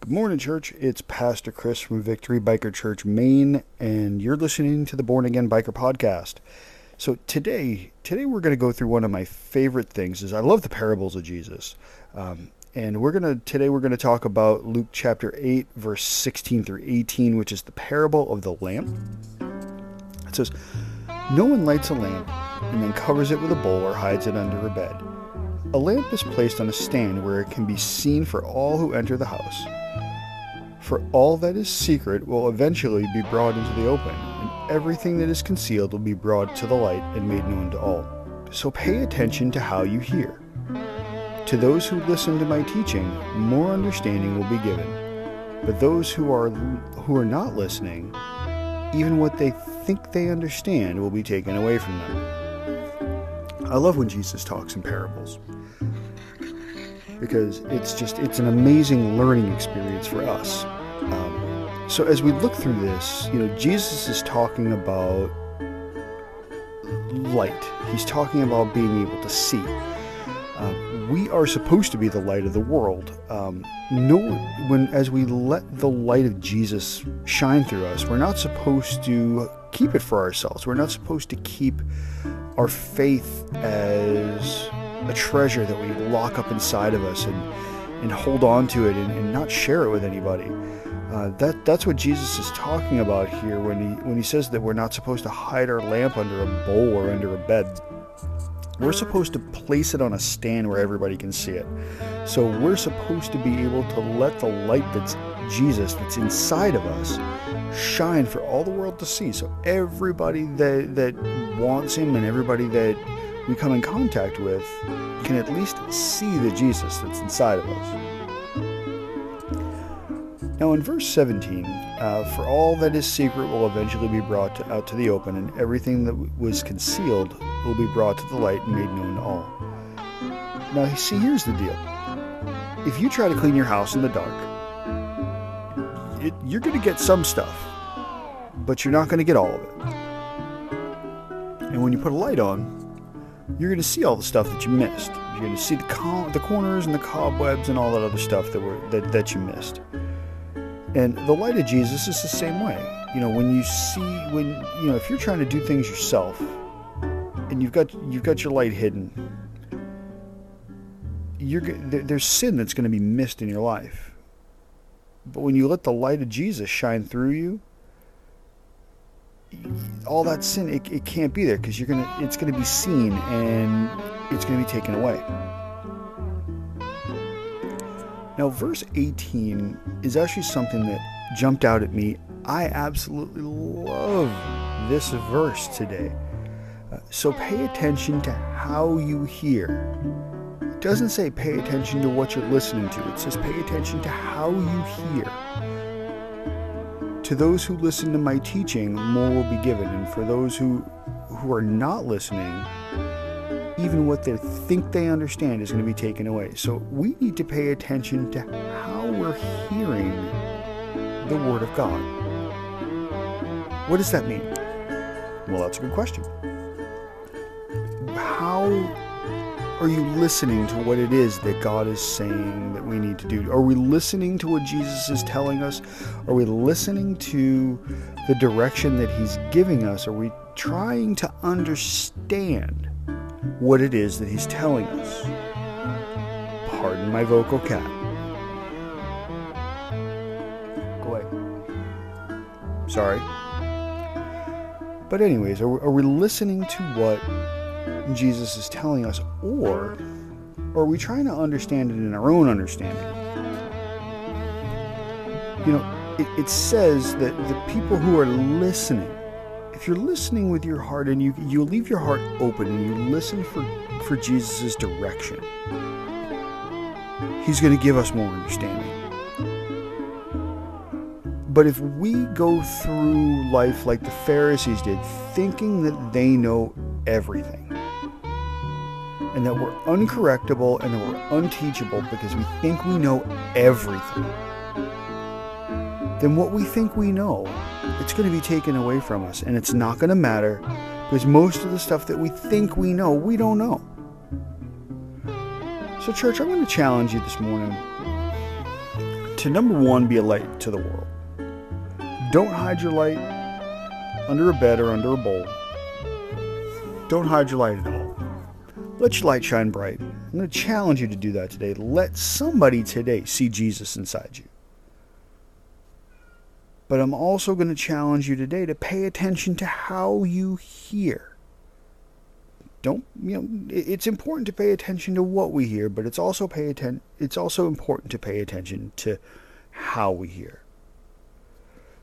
Good morning, church. It's Pastor Chris from Victory Biker Church, Maine, and you're listening to the Born Again Biker podcast. So today, today we're going to go through one of my favorite things. Is I love the parables of Jesus, um, and we're gonna today we're going to talk about Luke chapter eight, verse sixteen through eighteen, which is the parable of the lamp. It says, "No one lights a lamp and then covers it with a bowl or hides it under a bed." A lamp is placed on a stand where it can be seen for all who enter the house. For all that is secret will eventually be brought into the open, and everything that is concealed will be brought to the light and made known to all. So pay attention to how you hear. To those who listen to my teaching, more understanding will be given. But those who are who are not listening, even what they think they understand will be taken away from them. I love when Jesus talks in parables because it's just it's an amazing learning experience for us. So as we look through this, you know, Jesus is talking about light. He's talking about being able to see. Um, we are supposed to be the light of the world. Um, no, when as we let the light of Jesus shine through us, we're not supposed to keep it for ourselves. We're not supposed to keep our faith as a treasure that we lock up inside of us and, and hold on to it and, and not share it with anybody. Uh, that that's what Jesus is talking about here when he when he says that we're not supposed to hide our lamp under a bowl or under a bed. We're supposed to place it on a stand where everybody can see it. So we're supposed to be able to let the light that's Jesus that's inside of us shine for all the world to see. So everybody that that wants him and everybody that we come in contact with can at least see the Jesus that's inside of us. Now, in verse 17, uh, for all that is secret will eventually be brought to, out to the open, and everything that was concealed will be brought to the light and made known to all. Now, see, here's the deal. If you try to clean your house in the dark, it, you're going to get some stuff, but you're not going to get all of it. And when you put a light on, you're going to see all the stuff that you missed. You're going to see the, co- the corners and the cobwebs and all that other stuff that were that, that you missed. And the light of Jesus is the same way. You know, when you see when you know if you're trying to do things yourself and you've got you've got your light hidden, you're there's sin that's going to be missed in your life. But when you let the light of Jesus shine through you, all that sin it, it can't be there because you're gonna it's gonna be seen and it's gonna be taken away. Now, verse 18 is actually something that jumped out at me. I absolutely love this verse today. Uh, so pay attention to how you hear. It doesn't say pay attention to what you're listening to, it says pay attention to how you hear. To those who listen to my teaching, more will be given, and for those who, who are not listening, even what they think they understand is going to be taken away. So we need to pay attention to how we're hearing the Word of God. What does that mean? Well, that's a good question. How are you listening to what it is that God is saying that we need to do? Are we listening to what Jesus is telling us? Are we listening to the direction that He's giving us? Are we trying to understand what it is that He's telling us? Pardon my vocal cat. Go away. Sorry. But, anyways, are are we listening to what Jesus is telling us, or are we trying to understand it in our own understanding? You know, it, it says that the people who are listening, if you're listening with your heart and you you leave your heart open and you listen for for Jesus' direction, He's going to give us more understanding. But if we go through life like the Pharisees did, thinking that they know everything, and that we're uncorrectable and that we're unteachable because we think we know everything, then what we think we know, it's going to be taken away from us. And it's not going to matter because most of the stuff that we think we know, we don't know. So, church, I want to challenge you this morning to number one, be a light to the world. Don't hide your light under a bed or under a bowl. Don't hide your light at all. Let your light shine bright. I'm going to challenge you to do that today. Let somebody today see Jesus inside you. But I'm also going to challenge you today to pay attention to how you hear. Don't, you know, it's important to pay attention to what we hear, but it's also pay atten- it's also important to pay attention to how we hear.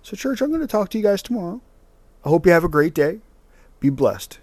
So church, I'm going to talk to you guys tomorrow. I hope you have a great day. Be blessed.